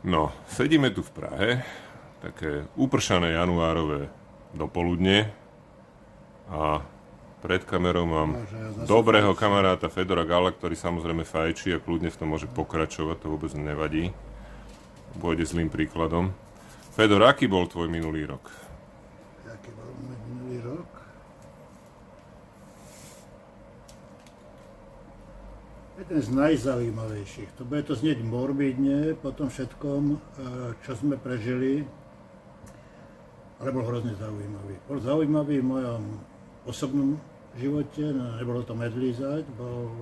No, sedíme tu v Prahe, také upršané januárové dopoludne a pred kamerou mám dobrého kamaráta Fedora Gala, ktorý samozrejme fajčí a kľudne v tom môže pokračovať, to vôbec nevadí. Pôjde zlým príkladom. Fedor, aký bol tvoj minulý rok? Aký bol môj minulý rok? Jeden z najzaujímavejších. To bude to znieť morbidne po tom všetkom, eh, čo sme prežili, ale bol hrozne zaujímavý. Bol zaujímavý v mojom osobnom živote, no, nebolo to medlízať, bol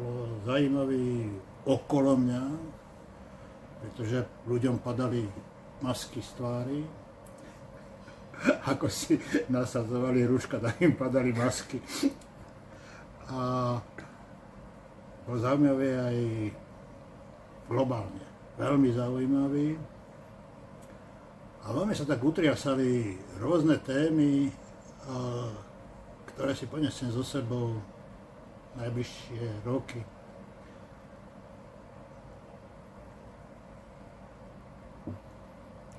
zaujímavý okolo mňa, pretože ľuďom padali masky z tvári, ako si nasadzovali rúška, tak im padali masky. A bol zaujímavý aj globálne. Veľmi zaujímavý. A veľmi sa tak utriasali rôzne témy, ktoré si ponesiem so sebou najbližšie roky.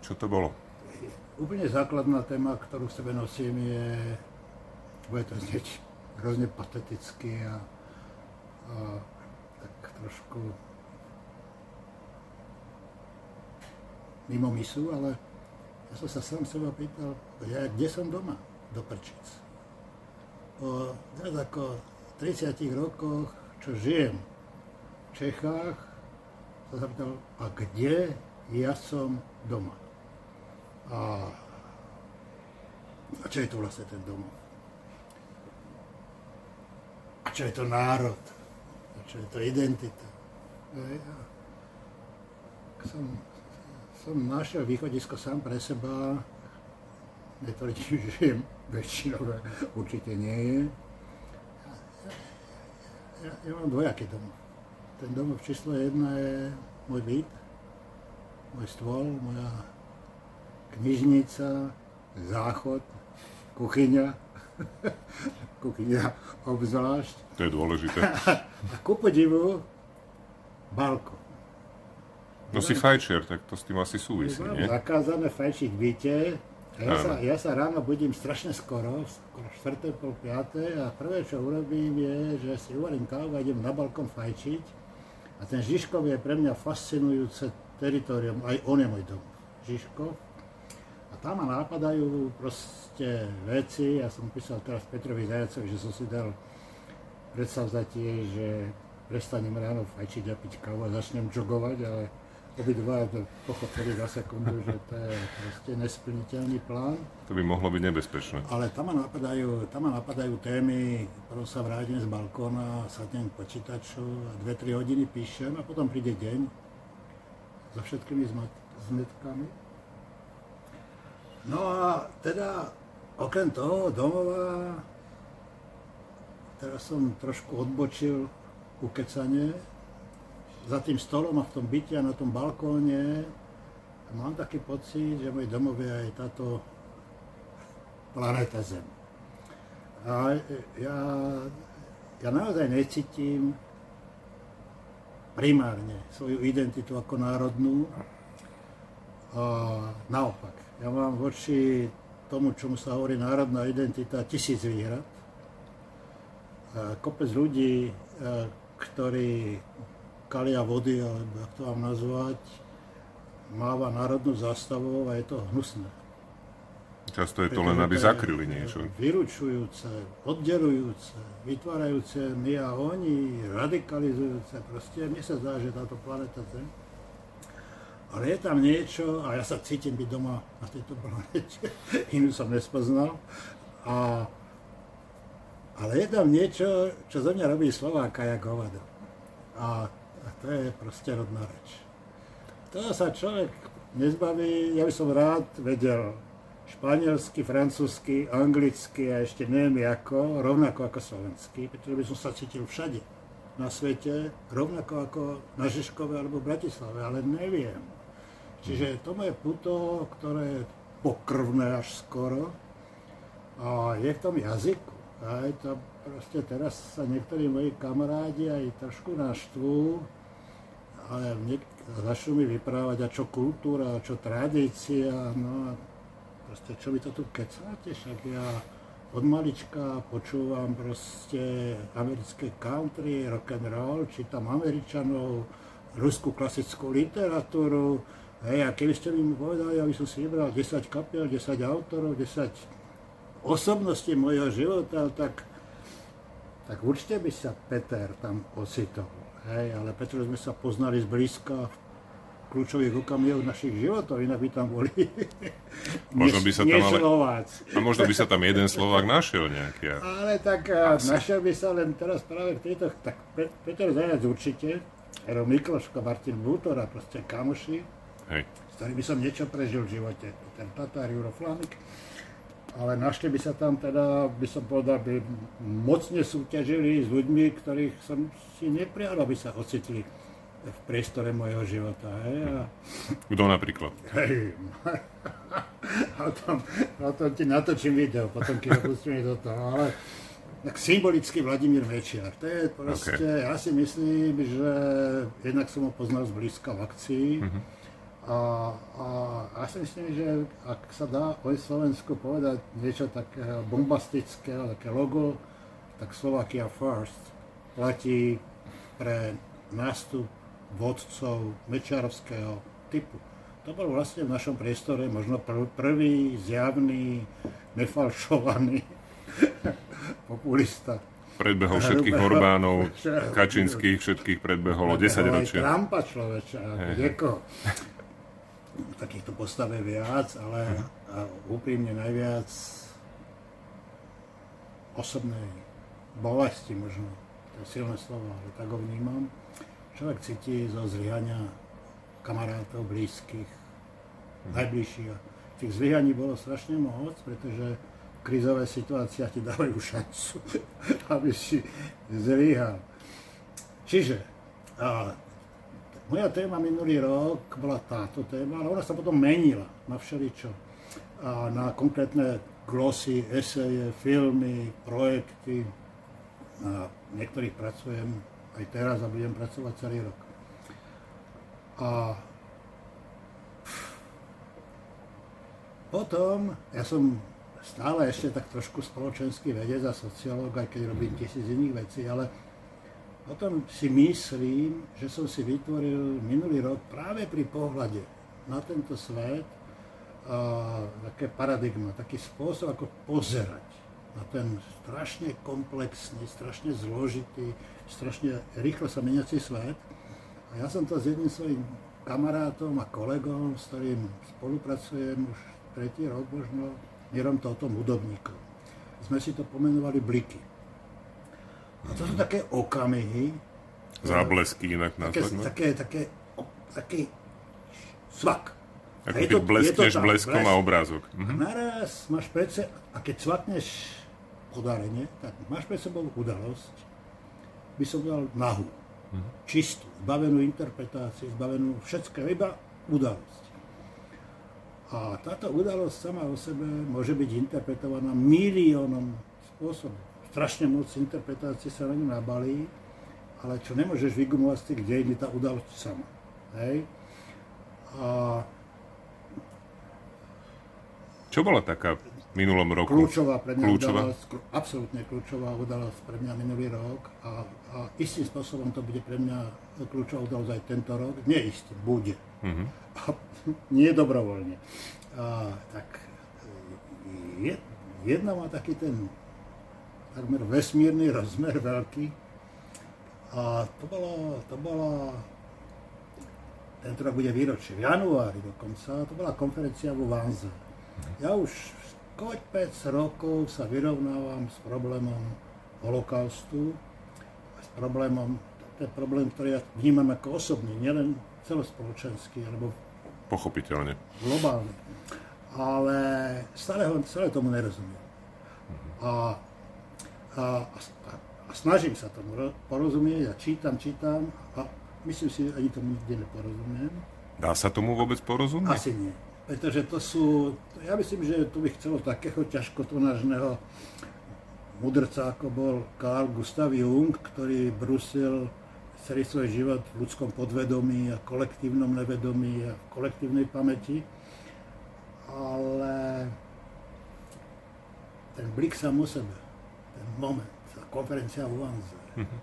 Čo to bolo? Úplne základná téma, ktorú v sebe nosím, je, bude to znieť hrozne pateticky a, a trošku mimo misu, ale ja som sa sám seba pýtal, ja, kde som doma do Prčic. Po viac ako 30 rokoch, čo žijem v Čechách, sa zapýtal, a kde ja som doma. A, a čo je to vlastne ten domov? A čo je to národ? Čo je to identita. Ja som, som našiel východisko sám pre seba, netvrdím, že žijem väčšinové, určite nie je. Ja, ja mám dvojaký domov. Ten domov číslo jedna je môj byt, môj stôl, moja knižnica, záchod, kuchyňa, kuchyňa obzvlášť. To je dôležité. A ku podivu, balko. No si fajčier, tak to s tým asi súvisí, nie? zakázané fajčiť v byte. Ja sa, ja sa ráno budím strašne skoro, skoro 4. pol 5. a prvé, čo urobím, je, že si uvarím kávu a idem na balkón fajčiť. A ten Žižkov je pre mňa fascinujúce teritorium, aj on je môj dom. Žižkov. A tam ma nápadajú proste veci, ja som písal teraz Petrovi Zajacovi, že som si dal predstavzatie, že prestanem ráno fajčiť a piť kávu a začnem jogovať, ale obidva pochopili za sekundu, že to je proste nesplniteľný plán. To by mohlo byť nebezpečné. Ale tam ma napadajú, tam ma napadajú témy, ktorou sa vrátim z balkóna, sadnem k počítaču a dve, tri hodiny píšem a potom príde deň so všetkými zmetkami. No a teda okrem toho domova teraz som trošku odbočil ukecanie za tým stolom a v tom byte a na tom balkóne mám taký pocit, že môj domov je táto planéta Zem. A ja, ja naozaj necítim primárne svoju identitu ako národnú. A naopak, ja mám voči tomu, čomu sa hovorí národná identita, tisíc výhrad kopec ľudí, ktorí kalia vody, alebo jak to mám nazvať, máva národnú zástavou a je to hnusné. Často je to len, aby zakryli niečo. Vyručujúce, oddelujúce, vytvárajúce my a oni, radikalizujúce. Proste mne sa zdá, že táto planeta Zem. Ale je tam niečo, a ja sa cítim byť doma na tejto planete, inú som nespoznal. A ale je tam niečo, čo zo mňa robí Slováka jak hovado. A, a to je proste rodná reč. To sa človek nezbaví, ja by som rád vedel španielsky, francúzsky, anglicky a ešte neviem ako, rovnako ako slovenský, pretože by som sa cítil všade na svete, rovnako ako na Žižkove alebo v Bratislave, ale neviem. Čiže to moje puto, ktoré je pokrvné až skoro, a je v tom jazyku. Aj to proste teraz sa niektorí moji kamarádi aj trošku naštvú ale začnú mi vyprávať, a čo kultúra, a čo tradícia, no a proste, čo vy to tu kecáte, však ja od malička počúvam proste americké country, rock and roll, čítam Američanov, ruskú klasickú literatúru, hej, a keby ste mi povedali, aby som si vybral 10 kapiel, 10 autorov, 10 osobností mojho života, tak, tak určite by sa Peter tam ocitol. Hej, ale pretože sme sa poznali zblízka v kľúčových okamihoch našich životov, inak by tam boli možno by sa tam ale. A možno by sa tam jeden Slovák našiel nejaký. Ale tak Asi. našiel by sa len teraz práve v tejto, tak Peter Zajac určite, Ero Mikloško, Martin Bútor a proste kamoši, Hej. s ktorými som niečo prežil v živote. Ten Tatár, Juro Flamik ale našli by sa tam teda, by som povedal, by mocne súťažili s ľuďmi, ktorých som si neprial, aby sa ocitli v priestore mojho života. Hej? A... Kto napríklad? Hej, o tom, o tom ti natočím video, potom keď ho pustíme do toho, ale tak symbolicky Vladimír Mečiar. To je proste, okay. ja si myslím, že jednak som ho poznal zblízka v akcii, mm-hmm a, a ja si myslím, že ak sa dá o Slovensku povedať niečo takého bombastického, také logo, tak Slovakia First platí pre nástup vodcov mečarovského typu. To bol vlastne v našom priestore možno prv, prvý zjavný, nefalšovaný populista. Predbehol všetkých Orbánov, Kačinských, všetkých predbehol o 10 ročia. Trumpa človeča, hey takýchto postav je viac, ale úprimne najviac osobnej bolesti možno, to je silné slovo, ale tak ho vnímam. Človek cíti zo zlyhania kamarátov, blízkych, mhm. najbližších. Tých zlyhaní bolo strašne moc, pretože v krizové situáciách ti dávajú šancu, aby si zlyhal. Čiže a moja téma minulý rok bola táto téma, ale ona sa potom menila na všeličo. A na konkrétne glosy, eseje, filmy, projekty. Na niektorých pracujem aj teraz a budem pracovať celý rok. A potom, ja som stále ešte tak trošku spoločenský vedec a sociológ, aj keď robím tisíc iných vecí, ale potom si myslím, že som si vytvoril minulý rok práve pri pohľade na tento svet a, také paradigma, taký spôsob, ako pozerať na ten strašne komplexný, strašne zložitý, strašne rýchlo sa meniaci svet. A ja som to s jedným svojim kamarátom a kolegom, s ktorým spolupracujem už tretí rok možno, Mierom Totom hudobníkom. Sme si to pomenovali bliky. A to sú také okamihy. Záblesky inak nazvať. No? Také, také, také svak. Ako keď to, bleskneš to bleskom blesk, a obrázok. Mhm. Naraz máš pred se, a keď svakneš podarenie, tak máš pred sebou udalosť, by som dal nahu, mhm. čistú, zbavenú interpretáciu, zbavenú všetko, iba udalosť. A táto udalosť sama o sebe môže byť interpretovaná miliónom spôsobov strašne moc interpretácie sa na ňu nabalí, ale čo nemôžeš vygumovať z tých dejín, je tá udalosť sama. Hej? A... Čo bola taká v minulom roku? Kľúčová pre mňa kľúčová? udalosť, absolútne kľúčová udalosť pre mňa minulý rok a, a istým spôsobom to bude pre mňa kľúčová udalosť aj tento rok. Nie istý, bude. Uh-huh. A, nie dobrovoľne. A, tak je, jedna má taký ten takmer vesmírny rozmer veľký. A to bolo, to bolo, tento rok bude výročie, v januári dokonca, to bola konferencia vo Vanze. Ja už koľ 5 rokov sa vyrovnávam s problémom holokaustu, s problémom, to je problém, ktorý ja vnímam ako osobný, nielen celospoločenský, alebo pochopiteľne. Globálne. Ale stále, stále tomu nerozumiem. A a, a, a snažím sa tomu porozumieť a čítam, čítam a myslím si, že ani tomu nikde neporozumiem. Dá sa tomu vôbec porozumieť? Asi nie. Pretože to sú, ja myslím, že tu by chcelo takého ťažkotonážneho mudrca, ako bol Carl Gustav Jung, ktorý brusil celý svoj život v ľudskom podvedomí a kolektívnom nevedomí a v kolektívnej pamäti. Ale ten blik sám o sebe, moment, tá konferencia v Uvanze, mm-hmm.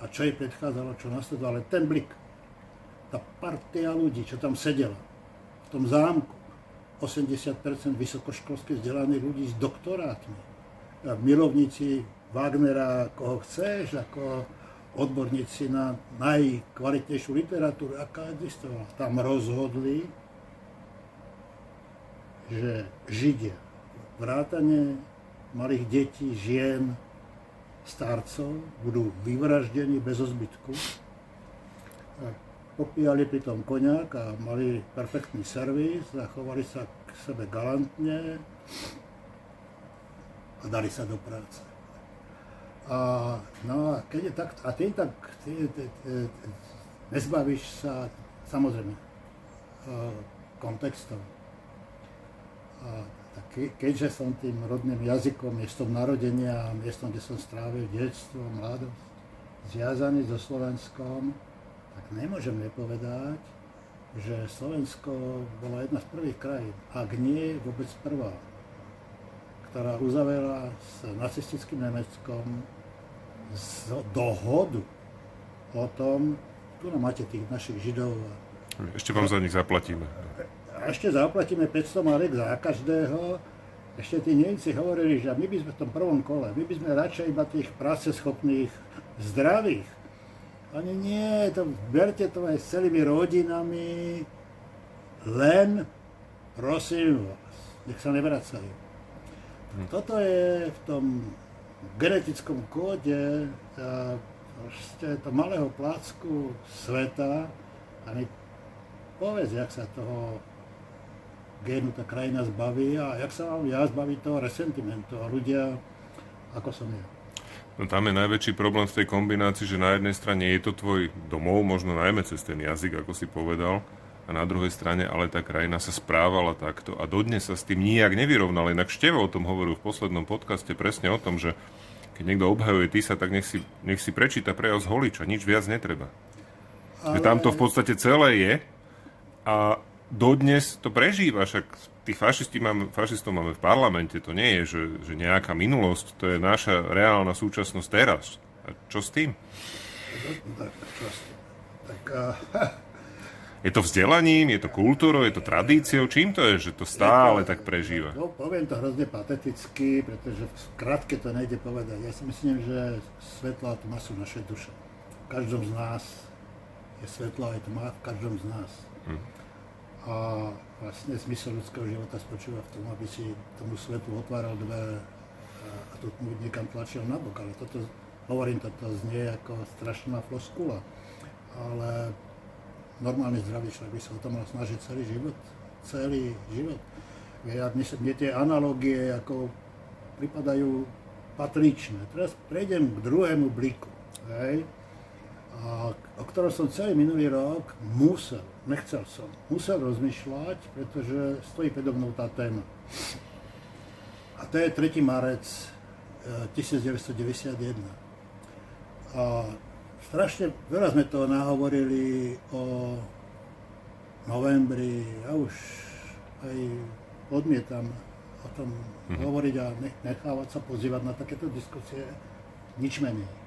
a čo jej predchádzalo, čo nasledovalo, ale ten blik, tá partia ľudí, čo tam sedela, v tom zámku, 80% vysokoškolské vzdelaných ľudí s doktorátmi, milovníci Wagnera, koho chceš, ako odborníci na najkvalitnejšiu literatúru, aká existovala. Tam rozhodli, že Židia, vrátane malých detí, žien, starcov budú vyvraždení bez ozbytku. Popíjali pritom koniak a mali perfektný servis, zachovali sa k sebe galantne a dali sa do práce. A, no keď je tak, a tým tak ty, ty, ty, nezbavíš sa, samozrejme, kontextom. A ke, keďže som tým rodným jazykom, miestom narodenia, miestom, kde som strávil detstvo, mladosť, zviazaný so Slovenskom, tak nemôžem nepovedať, že Slovensko bola jedna z prvých krajín, ak nie vôbec prvá, ktorá uzavrela s nacistickým Nemeckom dohodu o tom, tu nám máte tých našich židov. Ešte vám za nich zaplatíme. A ešte zaplatíme 500 marek za každého. Ešte tí Nemci hovorili, že my by sme v tom prvom kole, my by sme radšej iba tých práceschopných, zdravých. Oni nie, to berte to aj s celými rodinami, len prosím vás, nech sa nevracajú. Hm. Toto je v tom genetickom kóde proste to malého plácku sveta a mi povedz, jak sa toho génu tá krajina zbaví a jak sa mám ja zbaviť toho resentimentu a ľudia ako som ja. No tam je najväčší problém v tej kombinácii, že na jednej strane je to tvoj domov, možno najmä cez ten jazyk, ako si povedal, a na druhej strane ale tá krajina sa správala takto a dodnes sa s tým nijak nevyrovnala. Inak Števo o tom hovoril v poslednom podcaste presne o tom, že keď niekto obhajuje Tisa, tak nech si, nech si prečíta prejav z Holiča, nič viac netreba. Ale... Tam to v podstate celé je a dodnes to prežíva, však tých fašistí máme, fašistov máme v parlamente, to nie je, že, že nejaká minulosť, to je naša reálna súčasnosť teraz. A čo s tým? Tak, Je to vzdelaním, je to kultúrou, je to tradíciou? Čím to je, že to stále to, tak prežíva? No, poviem to hrozne pateticky, pretože v krátke to nejde povedať. Ja si myslím, že svetlo a tma sú naše duše. V každom z nás je svetlo aj tma, v každom z nás. Hm. A vlastne zmysel ľudského života spočíva v tom, aby si tomu svetlu otváral dve a tu niekam tlačil nabok. Ale toto, hovorím, toto znie ako strašná floskula. Ale normálny zdravý človek by sa o to mal snažiť celý život. Celý život. Ja, mne, mne tie analogie ako pripadajú patričné. Teraz prejdem k druhému bliku, hej, a, o ktorom som celý minulý rok musel, nechcel som, musel rozmýšľať, pretože stojí predo mnou tá téma. A to je 3. marec 1991. E, a strašne veľa sme toho nahovorili o novembri. Ja už aj odmietam o tom mm-hmm. hovoriť a nechávať sa pozývať na takéto diskusie. Nič menej.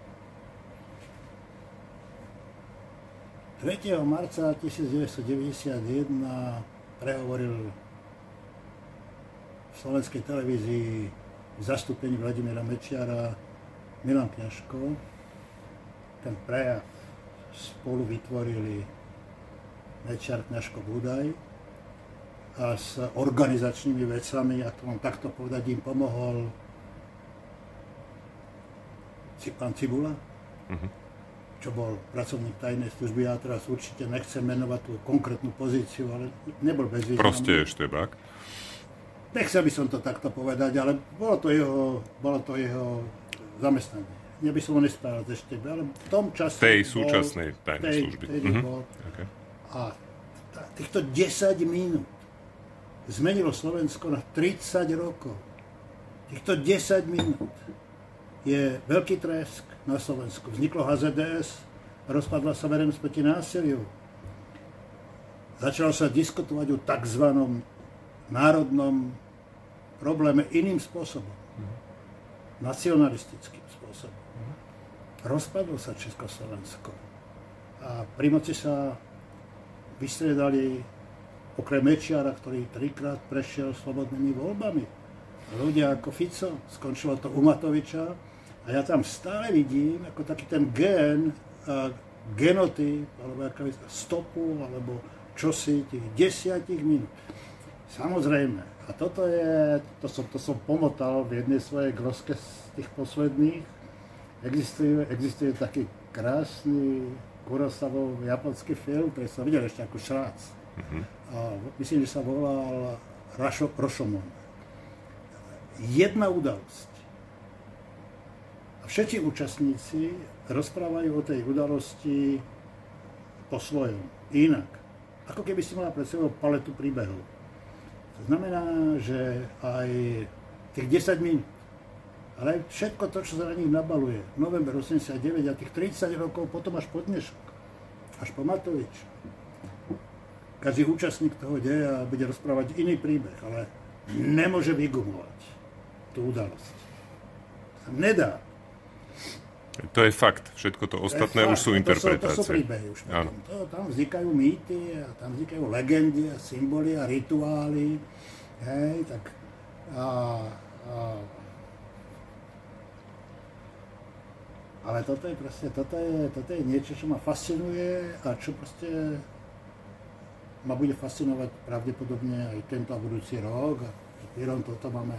3. marca 1991 prehovoril v slovenskej televízii v zastúpení Vladimíra Mečiara Milan Kňažko, ten prejav spolu vytvorili Mečiar Kňažko Budaj a s organizačnými vecami, ak to mám takto povedať, im pomohol pán Cibula, uh-huh. Čo bol pracovník tajnej služby. Ja teraz určite nechcem menovať tú konkrétnu pozíciu, ale nebol bezvýznamný. Proste Štebák. Nechcel by som to takto povedať, ale bolo to jeho, bolo to jeho zamestnanie ja by som ho nespával ešte, ale v tom čase... Tej bol, súčasnej tajnej služby. uh-huh. bol, okay. A týchto 10 minút zmenilo Slovensko na 30 rokov. Týchto 10 minút je veľký tresk na Slovensku. Vzniklo HZDS, rozpadla sa verejnosť proti násiliu. Začalo sa diskutovať o tzv. národnom probléme iným spôsobom. Nacionalistickým spôsobom. Rozpadlo sa Československo. A pri moci sa vystriedali okrem Mečiara, ktorý trikrát prešiel slobodnými voľbami. Ľudia ako Fico, skončilo to u Matoviča a ja tam stále vidím ako taký ten gen, genotyp, alebo stopu, alebo čosi tých desiatich minút. Samozrejme, a toto je, to som, to som pomotal v jednej svojej groske z tých posledných, existuje, existuje taký krásny Kurosawov japonský film, ktorý som videl ešte ako šrác. Uh-huh. A myslím, že sa volal Rašo, Rošomon. Jedna udalosť. Všetci účastníci rozprávajú o tej udalosti po svojom, inak. Ako keby si mala pred sebou paletu príbehov. To znamená, že aj tých 10 minút, ale všetko to, čo sa na nich nabaluje, november 89 a tých 30 rokov potom až po dnešok, až po Matovič. Každý účastník toho deja bude rozprávať iný príbeh, ale nemôže vygumovať tú udalosť. Nedá. To je fakt. Všetko to ostatné to už sú interpretácie. To sú, to sú príbehy už. To, tam vznikajú mýty a tam vznikajú legendy a symboly a rituály. Hej, tak a, a, ale toto je proste, toto je, toto je niečo, čo ma fascinuje a čo proste ma bude fascinovať pravdepodobne aj tento a budúci rok. A Pírom toto máme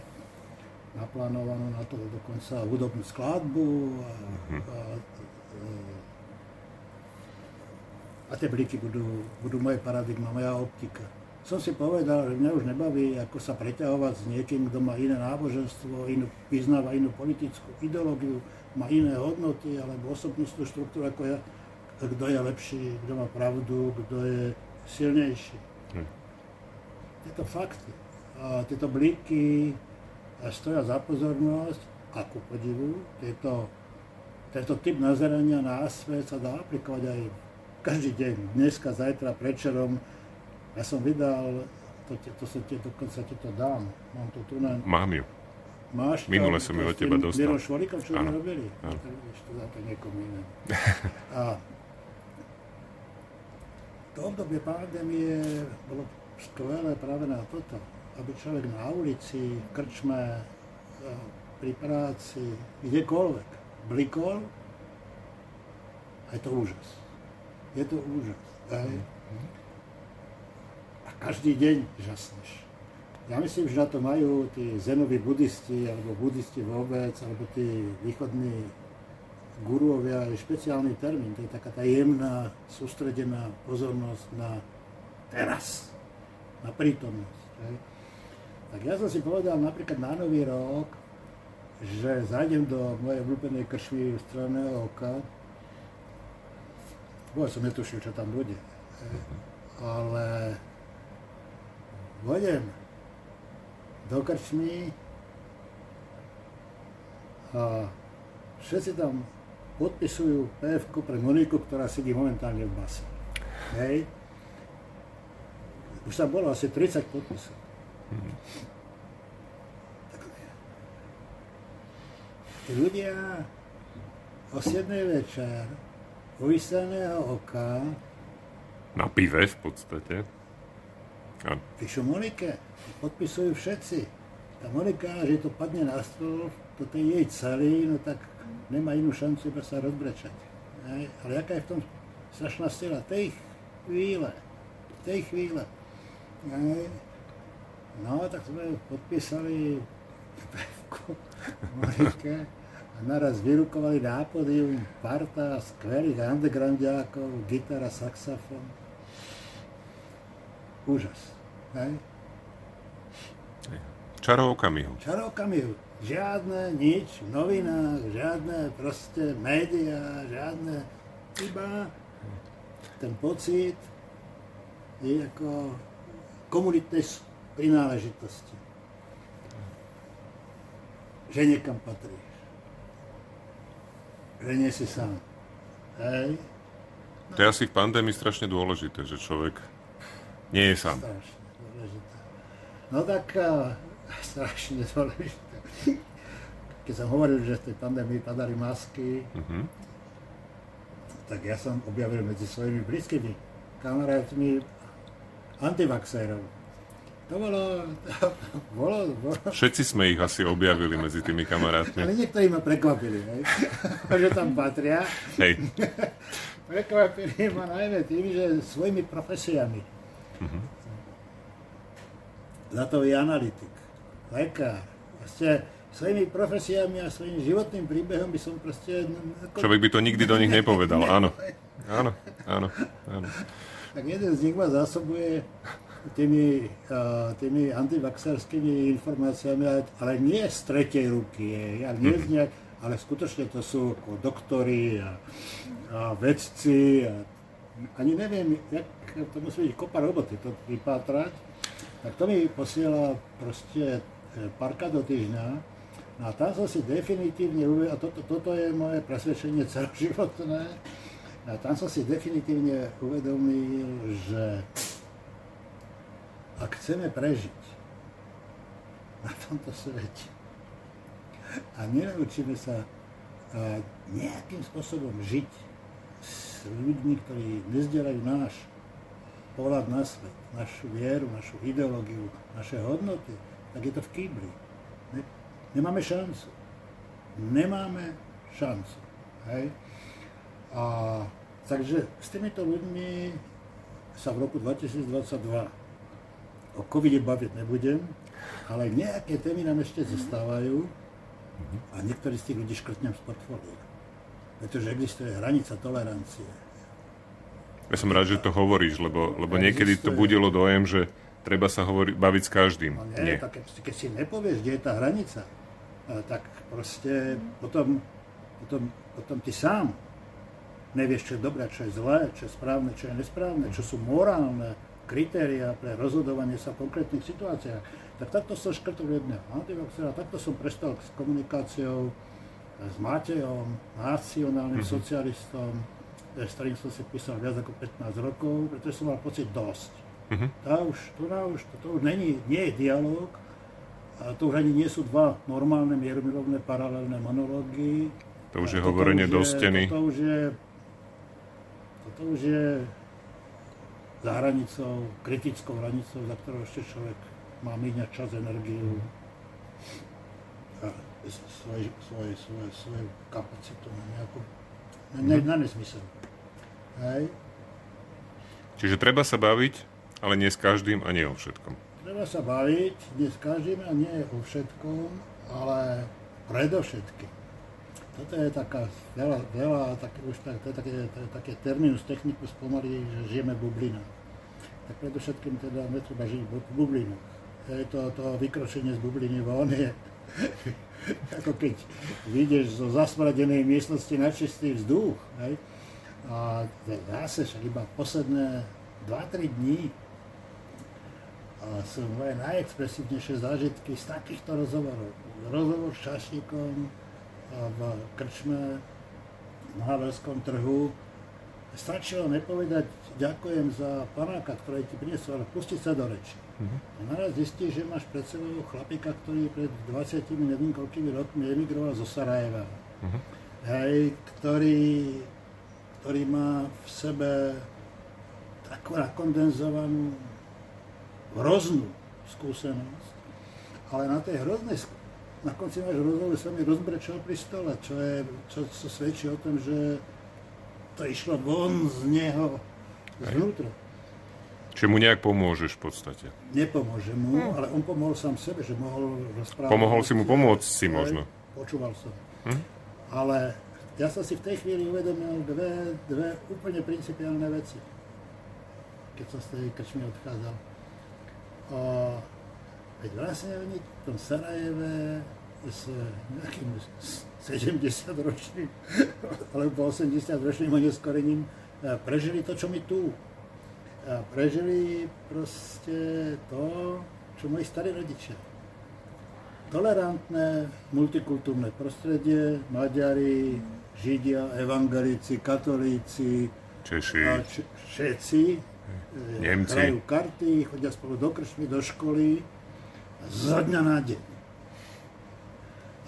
naplánovanú na to dokonca hudobnú skladbu a, mhm. a, a, a tie bliky budú, budú moje paradigma, moja optika. Som si povedal, že mňa už nebaví, ako sa preťahovať s niekým, kto má iné náboženstvo, inú, vyznáva inú politickú ideológiu, má iné hodnoty alebo osobnostnú štruktúru ako ja, kto je lepší, kto má pravdu, kto je silnejší. Hm. Tieto fakty, a tieto bliky, stoja za pozornosť a ku podivu tieto, tento typ nazerania na svet sa dá aplikovať aj každý deň, dneska, zajtra, prečerom. Ja som vydal, to, to sa ti, dokonca ti to dám, mám to tu na... Mám ju. Máš to, Minule som ju od teba dostal. Miro Švolikov, čo sme robili? Áno. Ešte za to niekomu inému. A to obdobie pandémie bolo skvelé práve na toto aby človek na ulici, v krčme, e, pri práci, kdekoľvek blikol, a je to úžas. Je to úžas. Aj? A každý deň žasneš. Ja myslím, že na to majú tí zenoví buddhisti, alebo buddhisti vôbec, alebo tí východní guruovia je špeciálny termín. To je taká tá jemná, sústredená pozornosť na teraz, na prítomnosť. Aj? Tak ja som si povedal napríklad na Nový rok, že zajdem do mojej obľúbenej kršmy stranného oka. Bo som netušil, čo tam bude. Ale vodem do krčmy a všetci tam podpisujú pf pre Moniku, ktorá sedí momentálne v base. Hej. Už tam bolo asi 30 podpisov. Tí ľudia o 7 večer u vyslaného oka na pive v podstate. A... Píšu Monike, podpisujú všetci. Tá Monika, že to padne na stôl, toto je jej celý, no tak nemá inú šancu iba sa rozbrečať. Hej? Ale jaká je v tom strašná sila? Tej chvíle, tej chvíle. Hej? No, tak sme podpísali pevku Morike a naraz vyrukovali na pódium parta skvelých undergroundiákov, gitara, saxofón. Úžas. Hej? Čaro okamihu. Čaro okamihu. Žiadne nič v novinách, žiadne proste médiá, žiadne, iba ten pocit je ako komunitnej prináležitosti. Že niekam patríš. Že nie si sám. Hej? To je asi v pandémii strašne dôležité, že človek nie je sám. Strašne dôležité. No tak uh, strašne dôležité. Keď som hovoril, že v tej pandémii padali masky, uh-huh. tak ja som objavil medzi svojimi blízkymi kamarátmi antivaxérov. To bolo, to bolo, bolo... Všetci sme ich asi objavili medzi tými kamarátmi. Ale niektorí ma prekvapili, hej? že tam patria. Hej. prekvapili ma najmä tým, že svojimi profesiami. Uh-huh. Datový analytik, lekár, vlastne svojimi profesiami a svojim životným príbehom by som proste... Ako... Človek by to nikdy do nich nepovedal, áno. Áno, áno, áno. Tak jeden z nich ma zásobuje tými, uh, tými antivaxerskými informáciami, ale, ale nie z tretej ruky, ja nie z nejak, ale skutočne to sú ako doktori a, a vedci a ani neviem, jak to musí byť kopa roboty to vypátrať, tak to mi posiela proste e, parka do týždňa a tam som si definitívne uvedomil, a toto, toto je moje presvedčenie celoživotné, a tam som si definitívne uvedomil, že ak chceme prežiť na tomto svete a nenaučíme sa nejakým spôsobom žiť s ľuďmi, ktorí nezdielajú náš pohľad na svet, našu vieru, našu ideológiu, naše hodnoty, tak je to v kýbli. Nemáme šancu. Nemáme šancu. Hej? A takže s týmito ľuďmi sa v roku 2022 o covide baviť nebudem, ale nejaké témy nám ešte zostávajú a niektorí z tých ľudí škrtnem z portfólia. Pretože existuje hranica tolerancie. Ja som rád, že to hovoríš, lebo, lebo niekedy to budilo dojem, že treba sa hovori, baviť s každým. No nie, nie. Tak keď si nepovieš, kde je tá hranica, tak proste potom, potom, potom ty sám nevieš, čo je dobré, čo je zlé, čo je správne, čo je nesprávne, čo sú morálne kritéria pre rozhodovanie sa v konkrétnych situáciách, tak takto som škrtol jedného antivaxera, takto som prestal s komunikáciou s Matejom, nacionálnym mm-hmm. socialistom, s ktorým som si písal viac ako 15 rokov, pretože som mal pocit dosť. Mm-hmm. Tá už, to, už, to, to už není, nie je dialog, a to už ani nie sú dva normálne mierumilovné paralelné monológy. To už je hovorenie do steny. Toto už je, toto už je za hranicou, kritickou hranicou, za ktorou ešte človek má míňať čas, energiu a svoje, svoje, svoje, svoju kapacitu na nejakú, na, ne, na nesmysel. Hej. Čiže treba sa baviť, ale nie s každým a nie o všetkom. Treba sa baviť, nie s každým a nie o všetkom, ale predovšetkým toto je taká veľa, veľa tak, už tak, to je také, to je také terminus technicus pomaly, že žijeme v bublinách. Tak predovšetkým teda netreba žiť v bublinách. Je to, to vykročenie z bubliny von je ako keď vyjdeš zo zasmradenej miestnosti na čistý vzduch. Hej? A zase však iba posledné 2-3 dní a sú moje najexpresívnejšie zážitky z takýchto rozhovorov. Rozhovor s čašníkom, v krčme na Havelskom trhu. Stačilo nepovedať ďakujem za panáka, ktorý ti priniesol, ale pustiť sa do reči. Uh-huh. A naraz zistíš, že máš pred sebou chlapika, ktorý pred 20 neviem koľkými rokmi emigroval zo Sarajeva. Uh-huh. Hej, ktorý, ktorý má v sebe takú nakondenzovanú hroznú skúsenosť, ale na tej hroznej na konci nášho rozhovoru sa mi rozbrečal pri stole, čo, je, čo, čo svedčí o tom, že to išlo von z neho, zvnútra. Čiže mu nejak pomôžeš v podstate? Nepomôže mu, hm. ale on pomohol sám sebe, že mohol rozprávať. Pomohol si mu pomôcť si možno. Počúval som. Hm? Ale ja som si v tej chvíli uvedomil dve, dve úplne principiálne veci, keď som z tej krčmy odchádzal. A Veď vlastne oni v tom Sarajeve s nejakým 70-ročným alebo 80-ročným oneskorením e, prežili to, čo my tu. A prežili proste to, čo moji starí rodičia. Tolerantné, multikultúrne prostredie, Maďari, Židia, evangelici, katolíci, Češi. A č- všetci e, Nemci. hrajú karty, chodia spolu do krčmy, do školy zo dňa na deň.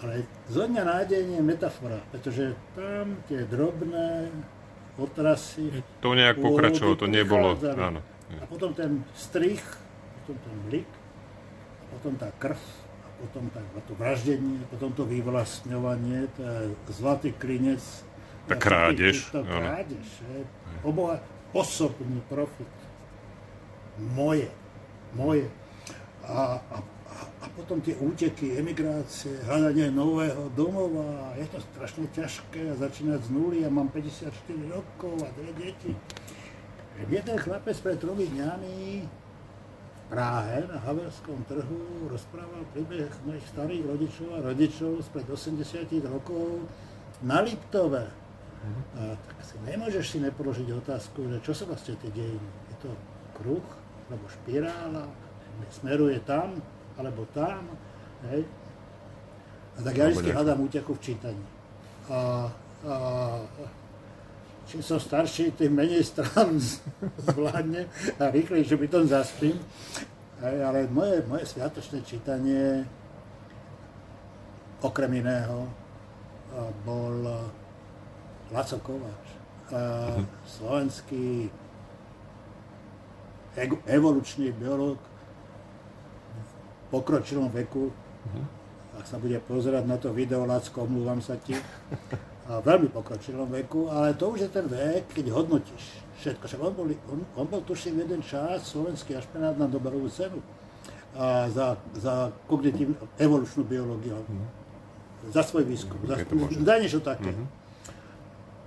Ale zo dňa na deň je metafora, pretože tam tie drobné otrasy, To nejak pokračovalo, to nebolo, áno. a potom ten strich, potom ten blik, a potom tá krv, a potom tá, to vraždenie, potom to vyvlastňovanie, to je zlatý klinec. Tá krádež, To krádež, je, oboha, osobný profit. Moje, moje. A, a, a, potom tie úteky, emigrácie, hľadanie nového domova, je to strašne ťažké a začínať z nuly a mám 54 rokov a dve deti. Jeden chlapec pred tromi dňami v Prahe na Havelskom trhu rozprával príbeh mojich starých rodičov a rodičov spred 80 rokov na Liptove. A tak si nemôžeš si nepoložiť otázku, že čo sa vlastne tie dejiny. Je to kruh, alebo špirála, smeruje tam, alebo tam. Hej? A tak ja vždy hľadám útechu v čítaní. A, a čím som starší, tým menej strán z- zvládnem a rýchlejšie by tom zaspím. Hej, ale moje, moje sviatočné čítanie, okrem iného, a, bol a, Laco Kováč, a, slovenský ego- evolučný biológ pokročilom veku, ak sa bude pozerať na to video, Lacko, omlúvam sa ti, a veľmi pokročilom veku, ale to už je ten vek, keď hodnotíš všetko. Však on bol, on, on bol tuším jeden čas slovenský ašpenát na Nobelovú cenu a za, za kognitívnu evolučnú biológiu. Za svoj výskum. Za, to možné. za niečo také.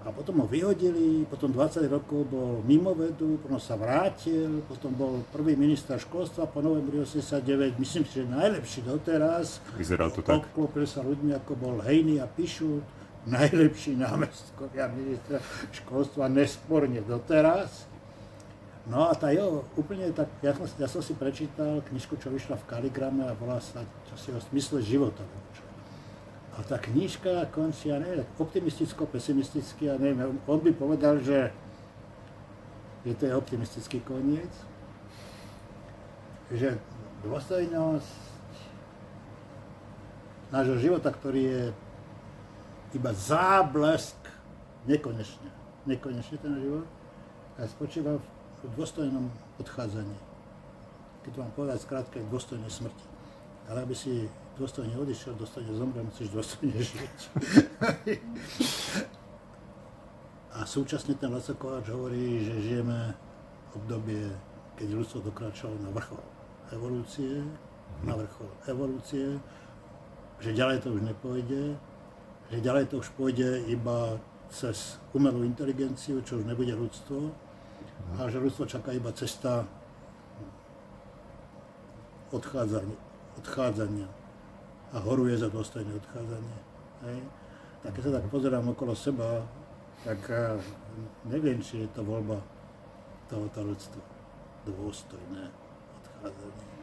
A potom ho vyhodili, potom 20 rokov bol mimo vedu, potom sa vrátil, potom bol prvý minister školstva po novembri 89, myslím si, že najlepší doteraz. Vyzerá to tak. Obklopil sa ľuďmi, ako bol Hejny a Pišut, najlepší námestkovia ministra školstva nesporne doteraz. No a tá jeho úplne tak, ja som, ja som si prečítal knižku, čo vyšla v Kaligrame a volá sa čosi o smysle života. A tá knižka končí, ja neviem, tak optimisticko, pesimisticky, ja neviem, on- by povedal, že, že to je optimistický koniec, že dôstojnosť nášho života, ktorý je iba záblesk, nekonečne, nekonečne ten život, a spočíva v dôstojnom odchádzaní. Keď mám povedať skrátka, dôstojnej smrti. Ale aby si dôstojne odišiel, dôstojne zomrel, musíš dôstojne žiť. A súčasne ten Laco Kováč hovorí, že žijeme v obdobie, keď ľudstvo dokračalo na vrchol evolúcie, na vrchol evolúcie, že ďalej to už nepôjde, že ďalej to už pôjde iba cez umelú inteligenciu, čo už nebude ľudstvo, a že ľudstvo čaká iba cesta odchádzania, odchádzania a horuje za dôstojné odchádzanie. Hej. Tak keď sa tak pozerám okolo seba, tak eh, neviem, či je to voľba tohoto ľudstva. Dôstojné odchádzanie.